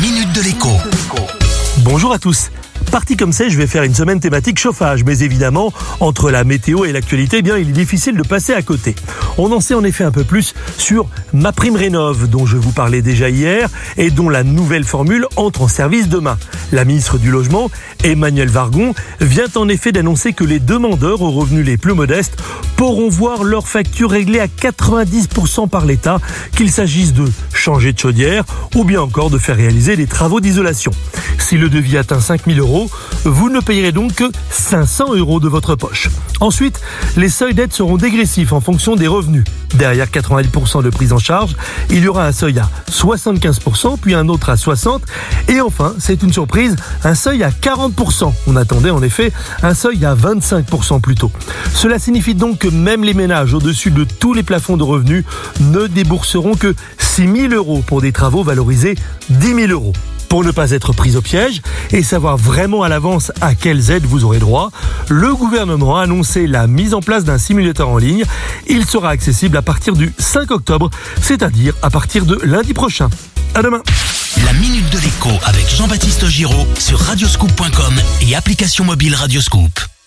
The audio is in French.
minute de l'écho. Bonjour à tous. Parti comme c'est, je vais faire une semaine thématique chauffage, mais évidemment, entre la météo et l'actualité, eh bien, il est difficile de passer à côté. On en sait en effet un peu plus sur ma prime rénov, dont je vous parlais déjà hier, et dont la nouvelle formule entre en service demain. La ministre du Logement, Emmanuel Vargon, vient en effet d'annoncer que les demandeurs aux revenus les plus modestes pourront voir leur facture réglée à 90% par l'État, qu'il s'agisse de changer de chaudière ou bien encore de faire réaliser des travaux d'isolation. Si le devis atteint 5000 euros, vous ne payerez donc que 500 euros de votre poche. Ensuite, les seuils d'aide seront dégressifs en fonction des revenus. Derrière 90% de prise en charge, il y aura un seuil à 75%, puis un autre à 60%, et enfin, c'est une surprise, un seuil à 40%. On attendait en effet un seuil à 25% plus tôt. Cela signifie donc que même les ménages au-dessus de tous les plafonds de revenus ne débourseront que 6 000 euros pour des travaux valorisés 10 000 euros. Pour ne pas être pris au piège et savoir vraiment à l'avance à quelles aides vous aurez droit, le gouvernement a annoncé la mise en place d'un simulateur en ligne. Il sera accessible à partir du 5 octobre, c'est-à-dire à partir de lundi prochain. À demain. La minute de l'écho avec Jean-Baptiste Giraud sur radioscoop.com et application mobile Radioscoop.